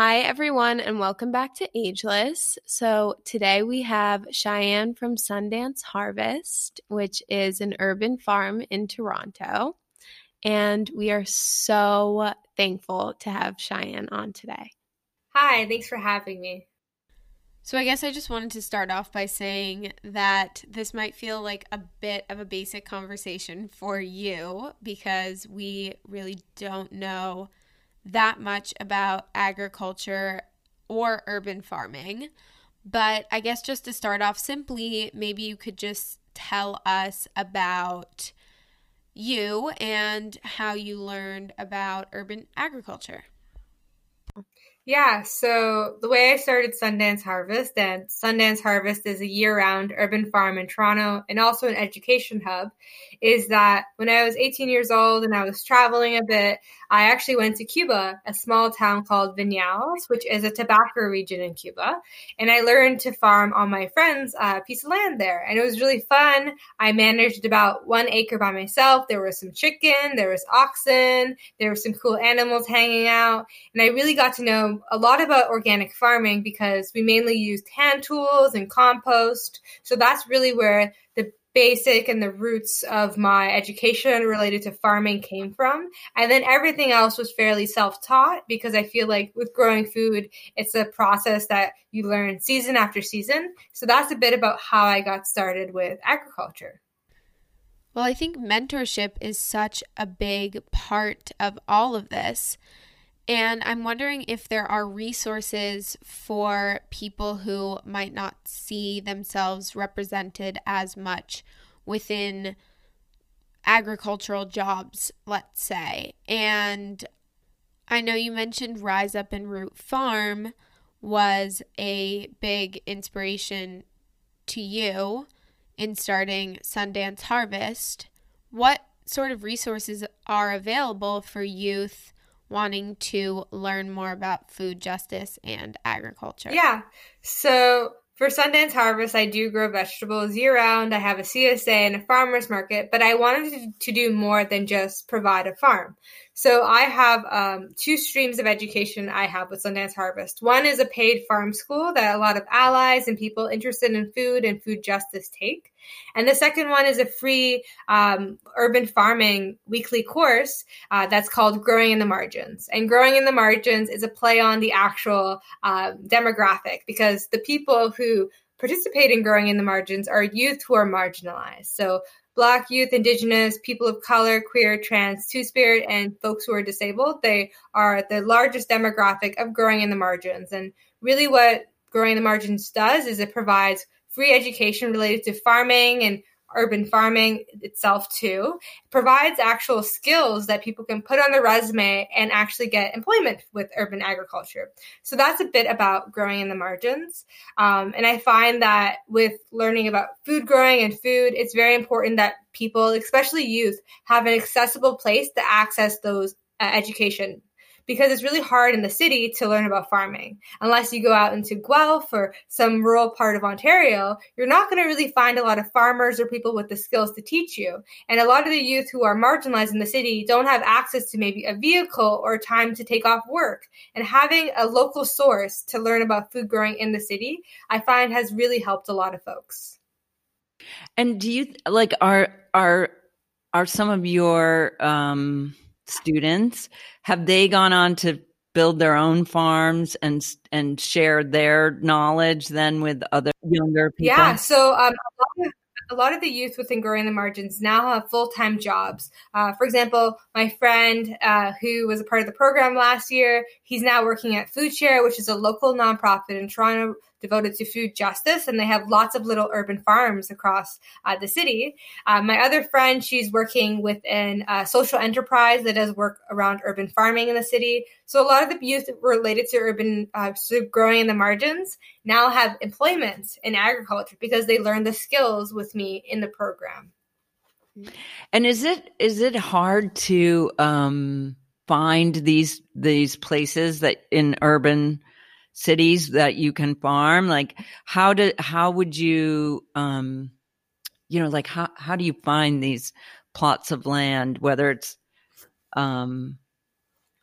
Hi, everyone, and welcome back to Ageless. So, today we have Cheyenne from Sundance Harvest, which is an urban farm in Toronto. And we are so thankful to have Cheyenne on today. Hi, thanks for having me. So, I guess I just wanted to start off by saying that this might feel like a bit of a basic conversation for you because we really don't know that much about agriculture or urban farming. But I guess just to start off simply, maybe you could just tell us about you and how you learned about urban agriculture. Yeah, so the way I started Sundance Harvest, and Sundance Harvest is a year round urban farm in Toronto and also an education hub, is that when I was 18 years old and I was traveling a bit, I actually went to Cuba, a small town called Vinales, which is a tobacco region in Cuba. And I learned to farm on my friend's uh, piece of land there. And it was really fun. I managed about one acre by myself. There was some chicken, there was oxen, there were some cool animals hanging out. And I really got to know a lot about organic farming because we mainly used hand tools and compost. So that's really where the basic and the roots of my education related to farming came from. And then everything else was fairly self taught because I feel like with growing food, it's a process that you learn season after season. So that's a bit about how I got started with agriculture. Well, I think mentorship is such a big part of all of this. And I'm wondering if there are resources for people who might not see themselves represented as much within agricultural jobs, let's say. And I know you mentioned Rise Up and Root Farm was a big inspiration to you in starting Sundance Harvest. What sort of resources are available for youth? Wanting to learn more about food justice and agriculture? Yeah. So for Sundance Harvest, I do grow vegetables year round. I have a CSA and a farmer's market, but I wanted to do more than just provide a farm. So I have um, two streams of education I have with Sundance Harvest. One is a paid farm school that a lot of allies and people interested in food and food justice take. And the second one is a free um, urban farming weekly course uh, that's called Growing in the Margins. And Growing in the Margins is a play on the actual uh, demographic because the people who participate in growing in the margins are youth who are marginalized. So Black youth, Indigenous, people of color, queer, trans, two spirit, and folks who are disabled. They are the largest demographic of growing in the margins. And really, what growing in the margins does is it provides free education related to farming and urban farming itself too provides actual skills that people can put on their resume and actually get employment with urban agriculture. So that's a bit about growing in the margins. Um, and i find that with learning about food growing and food it's very important that people especially youth have an accessible place to access those uh, education because it's really hard in the city to learn about farming. Unless you go out into Guelph or some rural part of Ontario, you're not going to really find a lot of farmers or people with the skills to teach you. And a lot of the youth who are marginalized in the city don't have access to maybe a vehicle or time to take off work. And having a local source to learn about food growing in the city, I find has really helped a lot of folks. And do you like are are are some of your um students have they gone on to build their own farms and and share their knowledge then with other younger people yeah so um, a lot of a lot of the youth within Growing the Margins now have full time jobs. Uh, for example, my friend uh, who was a part of the program last year, he's now working at Food Share, which is a local nonprofit in Toronto devoted to food justice, and they have lots of little urban farms across uh, the city. Uh, my other friend, she's working within a social enterprise that does work around urban farming in the city. So a lot of the youth related to urban uh, so growing in the margins now have employment in agriculture because they learned the skills with me in the program. And is it is it hard to um, find these these places that in urban cities that you can farm? Like how do how would you um, you know like how how do you find these plots of land whether it's um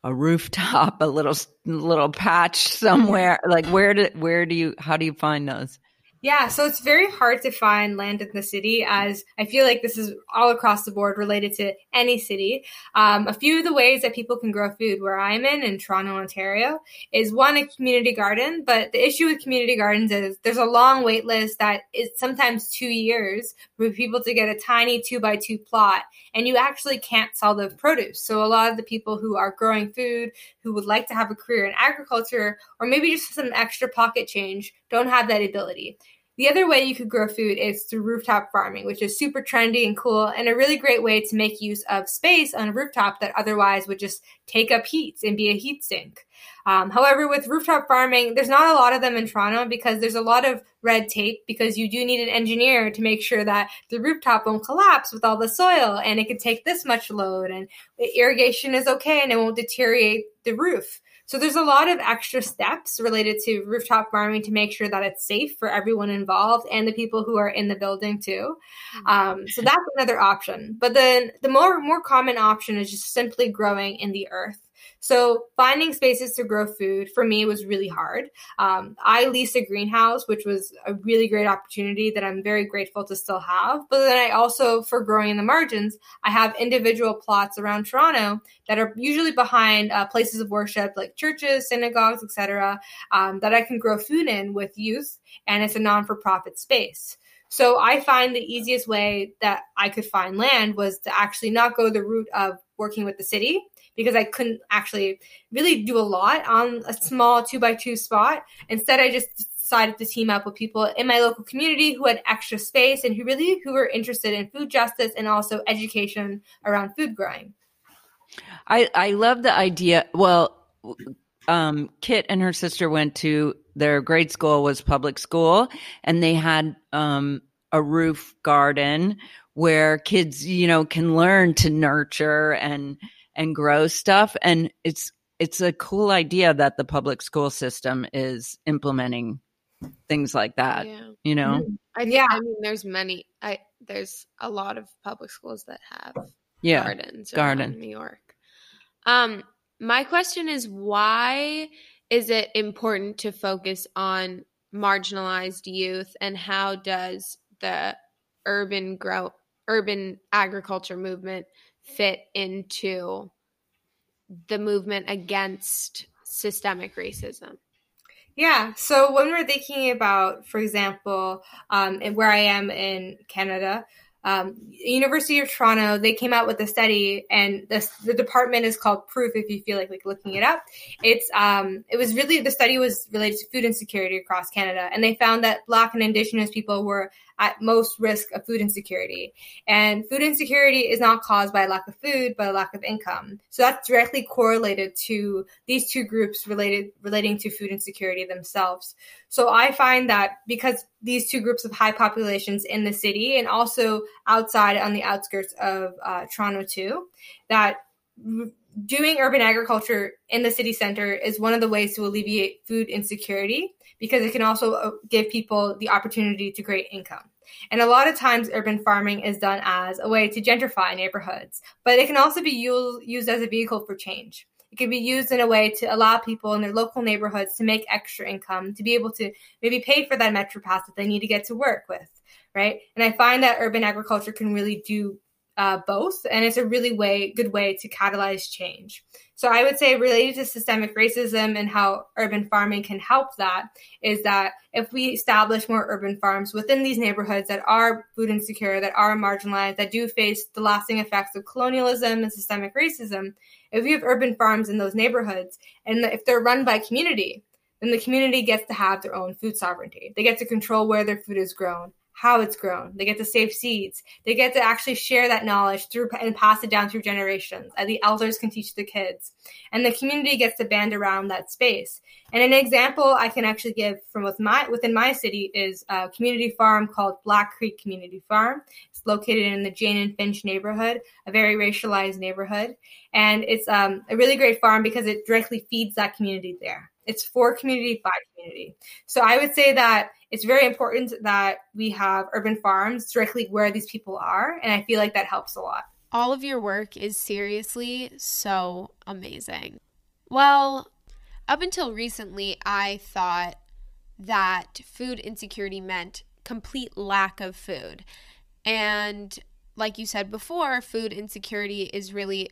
a rooftop a little little patch somewhere like where do where do you how do you find those yeah, so it's very hard to find land in the city, as I feel like this is all across the board related to any city. Um, a few of the ways that people can grow food where I'm in, in Toronto, Ontario, is one, a community garden. But the issue with community gardens is there's a long wait list that is sometimes two years for people to get a tiny two by two plot, and you actually can't sell the produce. So a lot of the people who are growing food, who would like to have a career in agriculture, or maybe just some extra pocket change, don't have that ability. The other way you could grow food is through rooftop farming, which is super trendy and cool and a really great way to make use of space on a rooftop that otherwise would just take up heat and be a heat sink. Um, however, with rooftop farming, there's not a lot of them in Toronto because there's a lot of red tape because you do need an engineer to make sure that the rooftop won't collapse with all the soil and it can take this much load and the irrigation is okay and it won't deteriorate the roof. So there's a lot of extra steps related to rooftop farming to make sure that it's safe for everyone involved and the people who are in the building too. Mm-hmm. Um, so that's another option. But then the more more common option is just simply growing in the earth. So finding spaces to grow food for me was really hard. Um, I leased a greenhouse, which was a really great opportunity that I'm very grateful to still have. But then I also, for growing in the margins, I have individual plots around Toronto that are usually behind uh, places of worship like churches, synagogues, etc., um, that I can grow food in with youth, and it's a non-for-profit space. So I find the easiest way that I could find land was to actually not go the route of working with the city because I couldn't actually really do a lot on a small two by two spot. Instead, I just decided to team up with people in my local community who had extra space and who really who were interested in food justice and also education around food growing. I I love the idea. Well, um, Kit and her sister went to their grade school was public school, and they had um, a roof garden where kids, you know, can learn to nurture and and grow stuff. And it's it's a cool idea that the public school system is implementing things like that. Yeah. You know? Mm-hmm. I, yeah. I mean, there's many. I there's a lot of public schools that have yeah gardens. Garden, New York. Um, my question is why is it important to focus on marginalized youth, and how does the urban grow urban agriculture movement fit into the movement against systemic racism? Yeah. So when we're thinking about, for example, um, where I am in Canada, um, University of Toronto, they came out with a study, and the, the department is called Proof. If you feel like like looking it up, it's um, it was really the study was related to food insecurity across Canada, and they found that Black and Indigenous people were at most risk of food insecurity. And food insecurity is not caused by a lack of food, but a lack of income. So that's directly correlated to these two groups related relating to food insecurity themselves. So I find that because these two groups of high populations in the city and also outside on the outskirts of uh, Toronto too, that doing urban agriculture in the city center is one of the ways to alleviate food insecurity because it can also uh, give people the opportunity to create income. And a lot of times, urban farming is done as a way to gentrify neighborhoods, but it can also be used, used as a vehicle for change. It can be used in a way to allow people in their local neighborhoods to make extra income, to be able to maybe pay for that Metro Pass that they need to get to work with, right? And I find that urban agriculture can really do uh, both, and it's a really way good way to catalyze change. So I would say related to systemic racism and how urban farming can help that is that if we establish more urban farms within these neighborhoods that are food insecure, that are marginalized, that do face the lasting effects of colonialism and systemic racism, if we have urban farms in those neighborhoods and if they're run by community, then the community gets to have their own food sovereignty. They get to control where their food is grown, how it's grown. They get to save seeds. They get to actually share that knowledge through and pass it down through generations. And the elders can teach the kids. And the community gets to band around that space. And an example I can actually give from with my, within my city is a community farm called Black Creek Community Farm. It's located in the Jane and Finch neighborhood, a very racialized neighborhood. And it's um, a really great farm because it directly feeds that community there. It's for community by community. So I would say that it's very important that we have urban farms directly where these people are. And I feel like that helps a lot. All of your work is seriously so amazing. Well, up until recently, I thought that food insecurity meant complete lack of food. And like you said before, food insecurity is really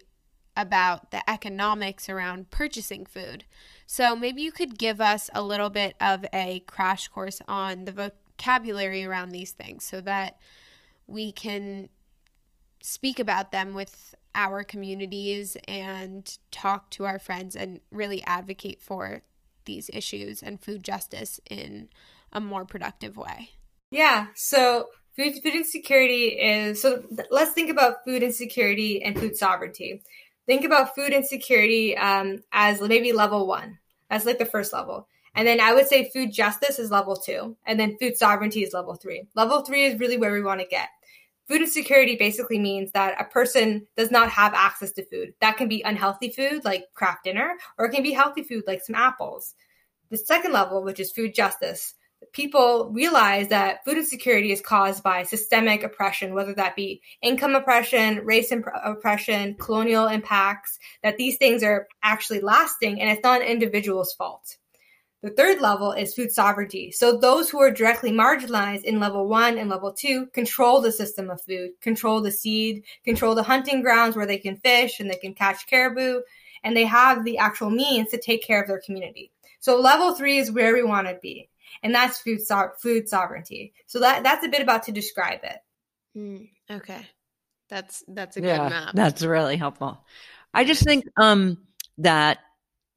about the economics around purchasing food. So maybe you could give us a little bit of a crash course on the vocabulary around these things so that we can speak about them with our communities and talk to our friends and really advocate for these issues and food justice in a more productive way. Yeah, so food food insecurity is so let's think about food insecurity and food sovereignty think about food insecurity um, as maybe level one. That's like the first level. And then I would say food justice is level two. And then food sovereignty is level three. Level three is really where we want to get. Food insecurity basically means that a person does not have access to food. That can be unhealthy food like Kraft dinner, or it can be healthy food like some apples. The second level, which is food justice, people realize that food insecurity is caused by systemic oppression, whether that be income oppression, race imp- oppression, colonial impacts, that these things are actually lasting and it's not an individual's fault. The third level is food sovereignty. So those who are directly marginalized in level one and level two control the system of food, control the seed, control the hunting grounds where they can fish and they can catch caribou, and they have the actual means to take care of their community. So level three is where we want to be and that's food so- food sovereignty. So that that's a bit about to describe it. Mm, okay, that's that's a good map. That's really helpful. I just think um, that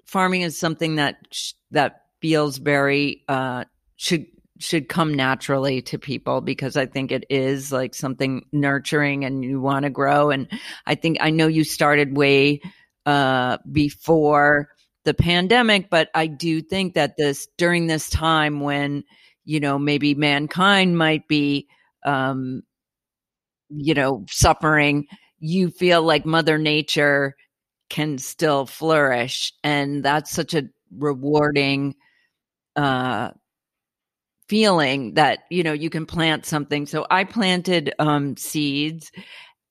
farming is something that sh- that feels very uh, should should come naturally to people because I think it is like something nurturing and you want to grow. And I think I know you started way uh, before the pandemic, but I do think that this during this time when, you know, maybe mankind might be, um, you know, suffering, you feel like Mother Nature can still flourish. And that's such a rewarding, uh, feeling that, you know, you can plant something. So I planted, um, seeds,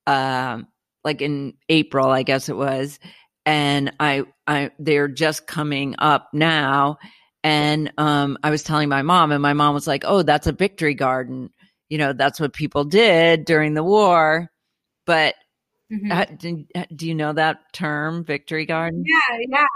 uh, like in April, I guess it was and I, I, they're just coming up now. And um, I was telling my mom, and my mom was like, "Oh, that's a victory garden. You know, that's what people did during the war." But mm-hmm. do, do you know that term, victory garden? Yeah, yeah.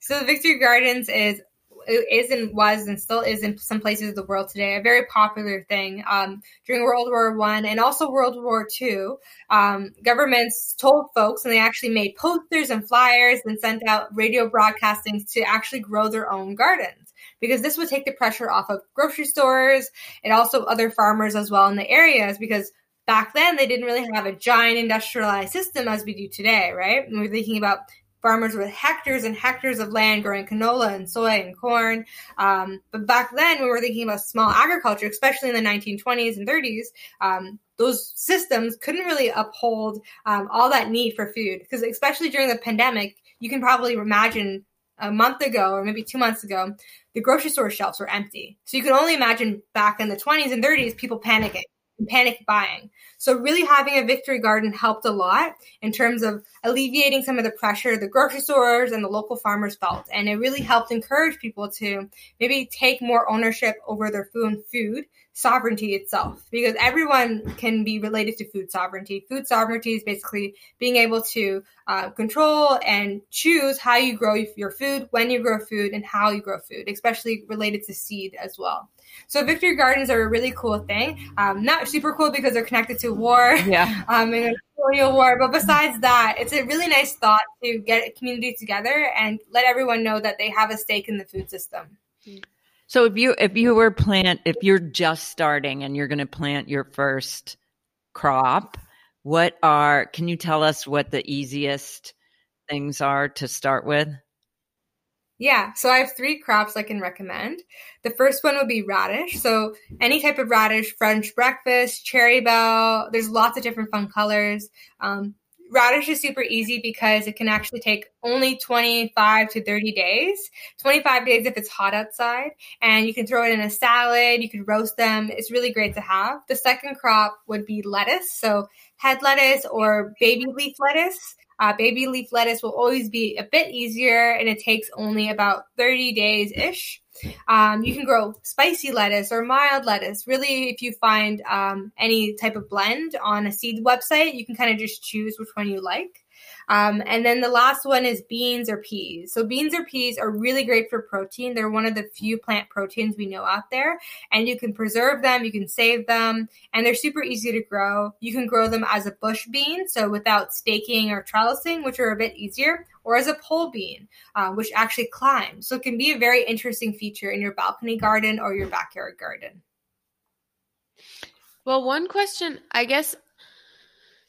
So victory gardens is is and was and still is in some places of the world today a very popular thing um, during World War One and also World War Two. Um, governments told folks, and they actually made posters and flyers and sent out radio broadcastings to actually grow their own gardens because this would take the pressure off of grocery stores and also other farmers as well in the areas because back then they didn't really have a giant industrialized system as we do today, right? And we're thinking about farmers with hectares and hectares of land growing canola and soy and corn. Um, but back then, we were thinking about small agriculture, especially in the 1920s and 30s, um, those systems couldn't really uphold um, all that need for food. Because especially during the pandemic, you can probably imagine a month ago or maybe two months ago, the grocery store shelves were empty. So you can only imagine back in the 20s and 30s, people panicking panic buying. So really having a victory garden helped a lot in terms of alleviating some of the pressure the grocery stores and the local farmers felt. And it really helped encourage people to maybe take more ownership over their food, and food sovereignty itself because everyone can be related to food sovereignty. Food sovereignty is basically being able to uh, control and choose how you grow your food, when you grow food, and how you grow food, especially related to seed as well. So victory gardens are a really cool thing. Um, not super cool because they're connected to war, yeah, um, and colonial war. But besides that, it's a really nice thought to get a community together and let everyone know that they have a stake in the food system. So if you if you were plant if you're just starting and you're going to plant your first crop, what are can you tell us what the easiest things are to start with? Yeah, so I have three crops I can recommend. The first one would be radish. So any type of radish, French breakfast, Cherry Belle. There's lots of different fun colors. Um, radish is super easy because it can actually take only 25 to 30 days. 25 days if it's hot outside and you can throw it in a salad you can roast them. It's really great to have. The second crop would be lettuce so head lettuce or baby leaf lettuce uh, baby leaf lettuce will always be a bit easier and it takes only about 30 days ish. Um, you can grow spicy lettuce or mild lettuce. Really, if you find um, any type of blend on a seed website, you can kind of just choose which one you like. Um, and then the last one is beans or peas. So beans or peas are really great for protein. They're one of the few plant proteins we know out there, and you can preserve them, you can save them, and they're super easy to grow. You can grow them as a bush bean, so without staking or trellising, which are a bit easier, or as a pole bean, uh, which actually climbs. So it can be a very interesting feature in your balcony garden or your backyard garden. Well, one question, I guess,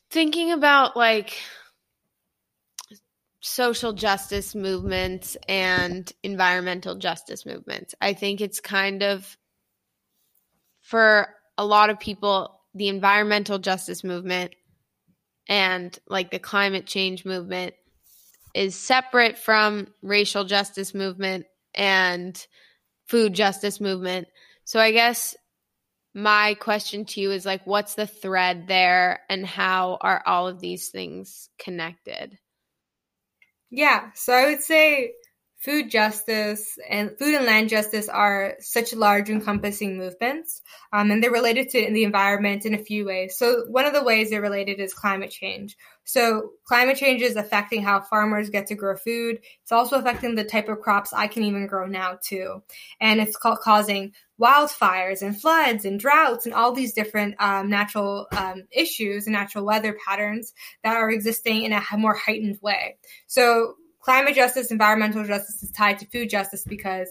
thinking about like social justice movements and environmental justice movements. I think it's kind of for a lot of people, the environmental justice movement and like the climate change movement is separate from racial justice movement and food justice movement. So I guess my question to you is like what's the thread there and how are all of these things connected? Yeah, so I would say food justice and food and land justice are such large encompassing movements um, and they're related to the environment in a few ways. So one of the ways they're related is climate change. So climate change is affecting how farmers get to grow food. It's also affecting the type of crops i can even grow now too. And it's causing wildfires and floods and droughts and all these different um, natural um, issues and natural weather patterns that are existing in a more heightened way. So climate justice, environmental justice is tied to food justice because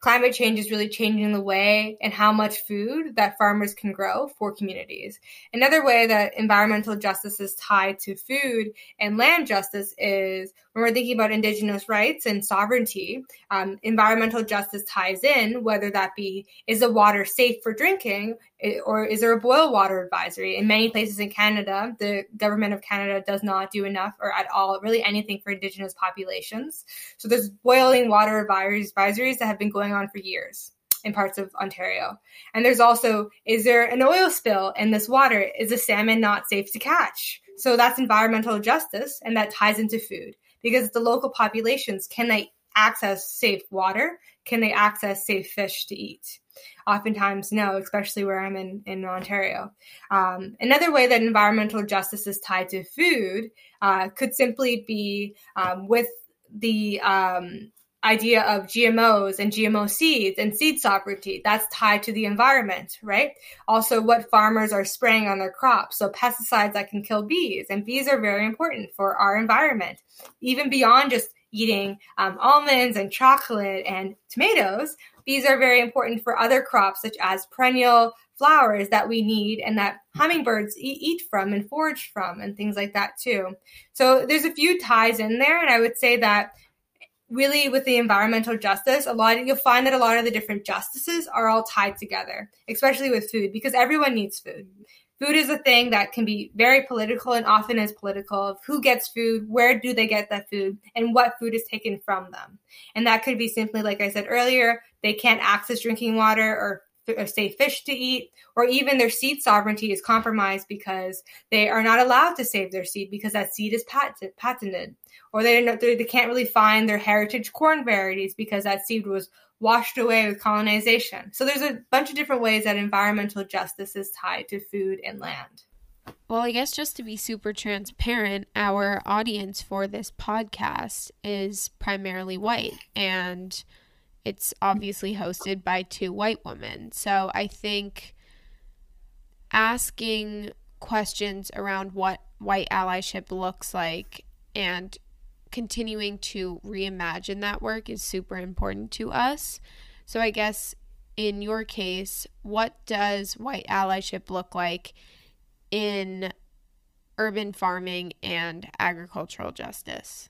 climate change is really changing the way and how much food that farmers can grow for communities. Another way that environmental justice is tied to food and land justice is when we're thinking about indigenous rights and sovereignty, um, environmental justice ties in, whether that be is the water safe for drinking or is there a boil water advisory? In many places in Canada, the government of Canada does not do enough or at all, really anything for indigenous populations. So there's boiling water advisories, that have been going on for years in parts of Ontario. And there's also, is there an oil spill in this water? Is the salmon not safe to catch? So that's environmental justice, and that ties into food because the local populations can they access safe water? Can they access safe fish to eat? Oftentimes, no, especially where I'm in, in Ontario. Um, another way that environmental justice is tied to food uh, could simply be um, with the um, idea of GMOs and GMO seeds and seed sovereignty. That's tied to the environment, right? Also, what farmers are spraying on their crops. So, pesticides that can kill bees, and bees are very important for our environment. Even beyond just eating um, almonds and chocolate and tomatoes, these are very important for other crops, such as perennial flowers that we need and that hummingbirds eat, eat from and forage from, and things like that, too. So, there's a few ties in there, and I would say that really with the environmental justice, a lot of, you'll find that a lot of the different justices are all tied together, especially with food, because everyone needs food. Food is a thing that can be very political and often is political of who gets food, where do they get that food, and what food is taken from them. And that could be simply, like I said earlier, they can't access drinking water or or say fish to eat, or even their seed sovereignty is compromised because they are not allowed to save their seed because that seed is patent, patented, or they they can't really find their heritage corn varieties because that seed was washed away with colonization. So there's a bunch of different ways that environmental justice is tied to food and land. Well, I guess just to be super transparent, our audience for this podcast is primarily white and it's obviously hosted by two white women. So I think asking questions around what white allyship looks like and continuing to reimagine that work is super important to us. So I guess in your case, what does white allyship look like in urban farming and agricultural justice?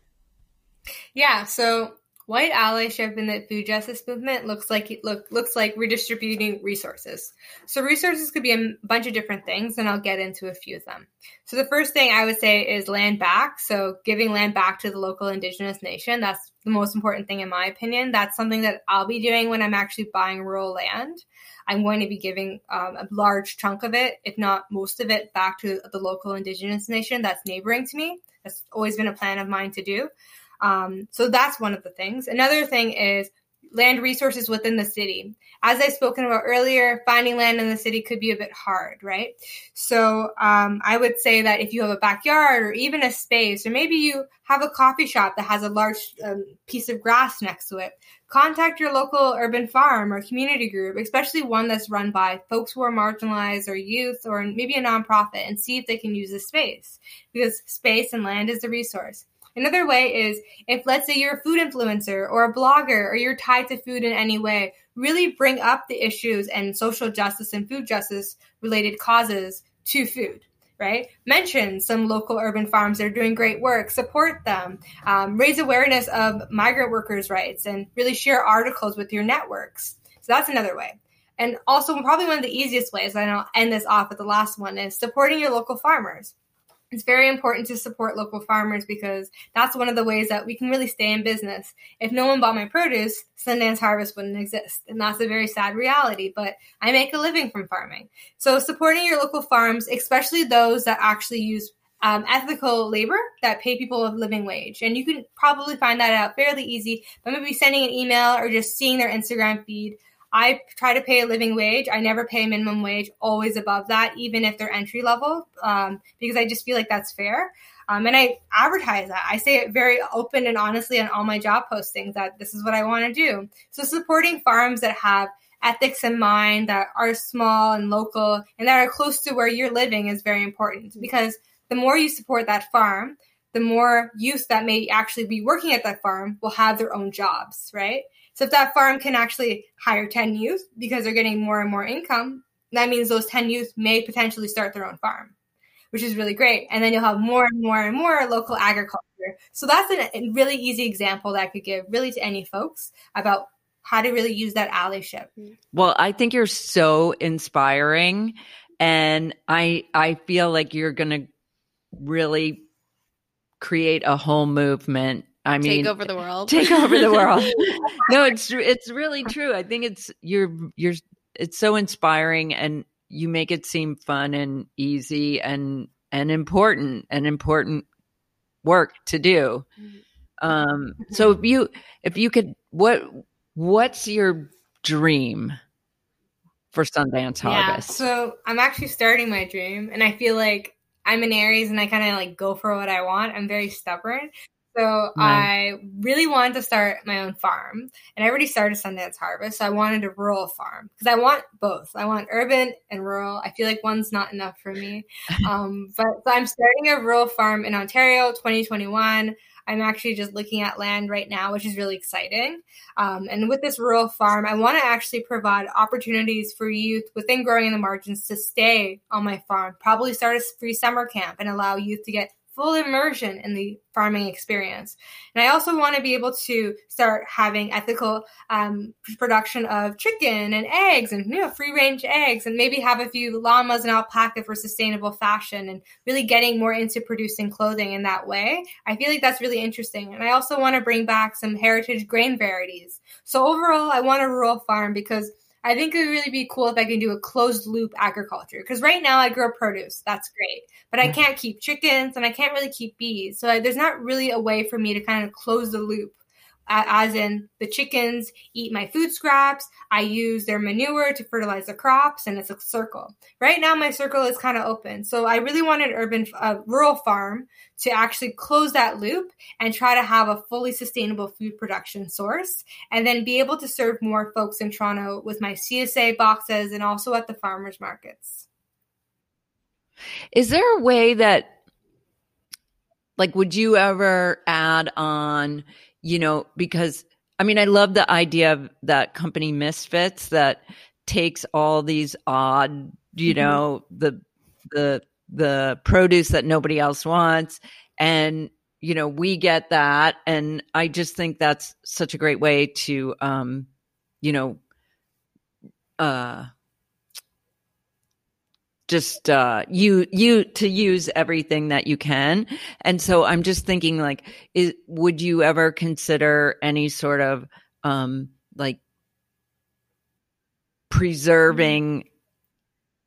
Yeah, so white allyship in the food justice movement looks like look looks like redistributing resources. So resources could be a bunch of different things, and I'll get into a few of them. So the first thing I would say is land back. So giving land back to the local indigenous nation. That's the most important thing in my opinion. That's something that I'll be doing when I'm actually buying rural land. I'm going to be giving um, a large chunk of it, if not most of it, back to the local indigenous nation that's neighboring to me. That's always been a plan of mine to do. Um, so that's one of the things. Another thing is land resources within the city. As I've spoken about earlier, finding land in the city could be a bit hard, right? So um, I would say that if you have a backyard or even a space, or maybe you have a coffee shop that has a large um, piece of grass next to it, contact your local urban farm or community group, especially one that's run by folks who are marginalized or youth or maybe a nonprofit, and see if they can use the space because space and land is a resource. Another way is if, let's say, you're a food influencer or a blogger or you're tied to food in any way, really bring up the issues and social justice and food justice related causes to food right? Mention some local urban farms that are doing great work, support them, um, raise awareness of migrant workers' rights, and really share articles with your networks. So that's another way. And also, probably one of the easiest ways, and I'll end this off with the last one, is supporting your local farmers it's very important to support local farmers because that's one of the ways that we can really stay in business. If no one bought my produce, Sundance Harvest wouldn't exist. And that's a very sad reality, but I make a living from farming. So supporting your local farms, especially those that actually use um, ethical labor that pay people a living wage. And you can probably find that out fairly easy by maybe sending an email or just seeing their Instagram feed I try to pay a living wage. I never pay minimum wage, always above that, even if they're entry level, um, because I just feel like that's fair. Um, and I advertise that. I say it very open and honestly on all my job postings that this is what I want to do. So supporting farms that have ethics in mind, that are small and local, and that are close to where you're living is very important because the more you support that farm, the more youth that may actually be working at that farm will have their own jobs, right? So if that farm can actually hire 10 youth because they're getting more and more income, that means those 10 youth may potentially start their own farm, which is really great. And then you'll have more and more and more local agriculture. So that's a really easy example that I could give really to any folks about how to really use that allyship. Well, I think you're so inspiring and I I feel like you're going to really create a whole movement I mean, take over the world. Take over the world. no, it's it's really true. I think it's you're you're it's so inspiring, and you make it seem fun and easy and and important and important work to do. Um, so if you if you could, what what's your dream for Sundance Harvest? Yeah, so I'm actually starting my dream, and I feel like I'm an Aries, and I kind of like go for what I want. I'm very stubborn, so I really wanted to start my own farm, and I already started Sundance Harvest. So I wanted a rural farm because I want both. I want urban and rural. I feel like one's not enough for me. Um, but so I'm starting a rural farm in Ontario, 2021. I'm actually just looking at land right now, which is really exciting. Um, and with this rural farm, I want to actually provide opportunities for youth within Growing in the Margins to stay on my farm, probably start a free summer camp and allow youth to get full immersion in the farming experience. And I also want to be able to start having ethical um, production of chicken and eggs and you know free range eggs and maybe have a few llamas and alpaca for sustainable fashion and really getting more into producing clothing in that way. I feel like that's really interesting. And I also want to bring back some heritage grain varieties. So overall, I want a rural farm because I think it would really be cool if I can do a closed loop agriculture. Because right now I grow produce, that's great, but I can't keep chickens and I can't really keep bees. So there's not really a way for me to kind of close the loop as in the chickens eat my food scraps. I use their manure to fertilize the crops, and it's a circle. Right now, my circle is kind of open. So I really want an urban, uh, rural farm to actually close that loop and try to have a fully sustainable food production source, and then be able to serve more folks in Toronto with my CSA boxes and also at the farmers markets. Is there a way that like would you ever add on you know, because I mean, I love the idea of that company Misfits that takes all these odd, you mm-hmm. know, the the the produce that nobody else wants and you know we get that and i just think that's such a great way to um you know uh just uh you you to use everything that you can and so i'm just thinking like is would you ever consider any sort of um like preserving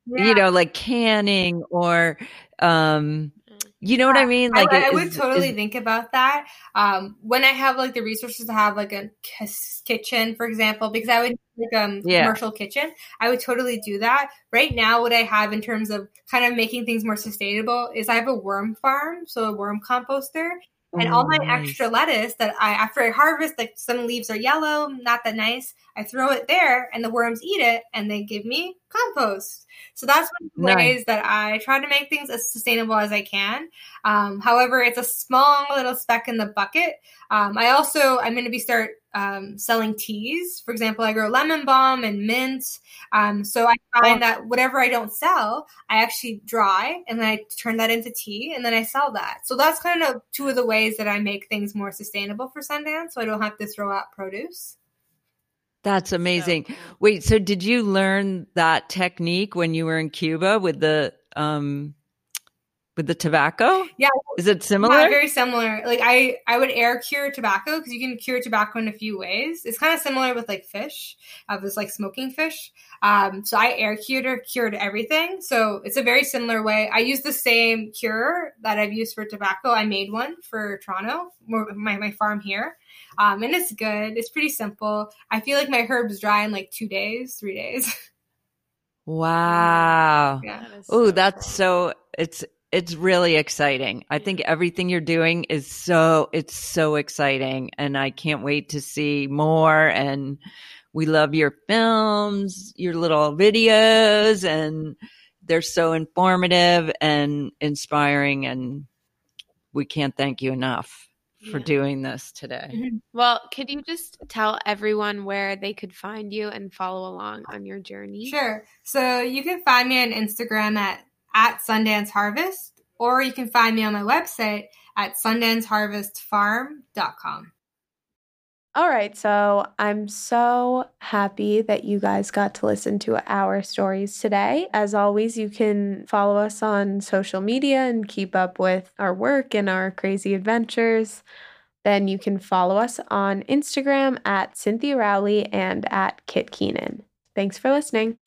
yeah. you know like canning or um you know what I mean? Like, I, I would totally is, think about that. Um, when I have like the resources to have like a kitchen, for example, because I would like um yeah. commercial kitchen, I would totally do that. Right now, what I have in terms of kind of making things more sustainable is I have a worm farm, so a worm composter, and all my nice. extra lettuce that I after I harvest, like some leaves are yellow, not that nice. I throw it there, and the worms eat it, and they give me compost. So that's one of the nice. ways that I try to make things as sustainable as I can. Um, however, it's a small little speck in the bucket. Um, I also I'm going to be start um, selling teas. For example, I grow lemon balm and mint. Um, so I find oh. that whatever I don't sell, I actually dry and then I turn that into tea and then I sell that. So that's kind of two of the ways that I make things more sustainable for Sundance. So I don't have to throw out produce. That's amazing. So Wait, so did you learn that technique when you were in Cuba with the um with the tobacco? Yeah. Is it similar? Yeah, very similar. Like I, I would air cure tobacco because you can cure tobacco in a few ways. It's kind of similar with like fish. I was like smoking fish. Um, so I air cured or cured everything. So it's a very similar way. I use the same cure that I've used for tobacco. I made one for Toronto, my, my farm here. Um, and it's good. It's pretty simple. I feel like my herbs dry in like two days, three days. Wow. Yeah. Oh, so that's cool. so it's it's really exciting. I think everything you're doing is so it's so exciting and I can't wait to see more and we love your films, your little videos and they're so informative and inspiring and we can't thank you enough for yeah. doing this today. Mm-hmm. Well, could you just tell everyone where they could find you and follow along on your journey? Sure. So you can find me on Instagram at at Sundance Harvest, or you can find me on my website at sundanceharvestfarm.com. All right, so I'm so happy that you guys got to listen to our stories today. As always, you can follow us on social media and keep up with our work and our crazy adventures. Then you can follow us on Instagram at Cynthia Rowley and at Kit Keenan. Thanks for listening.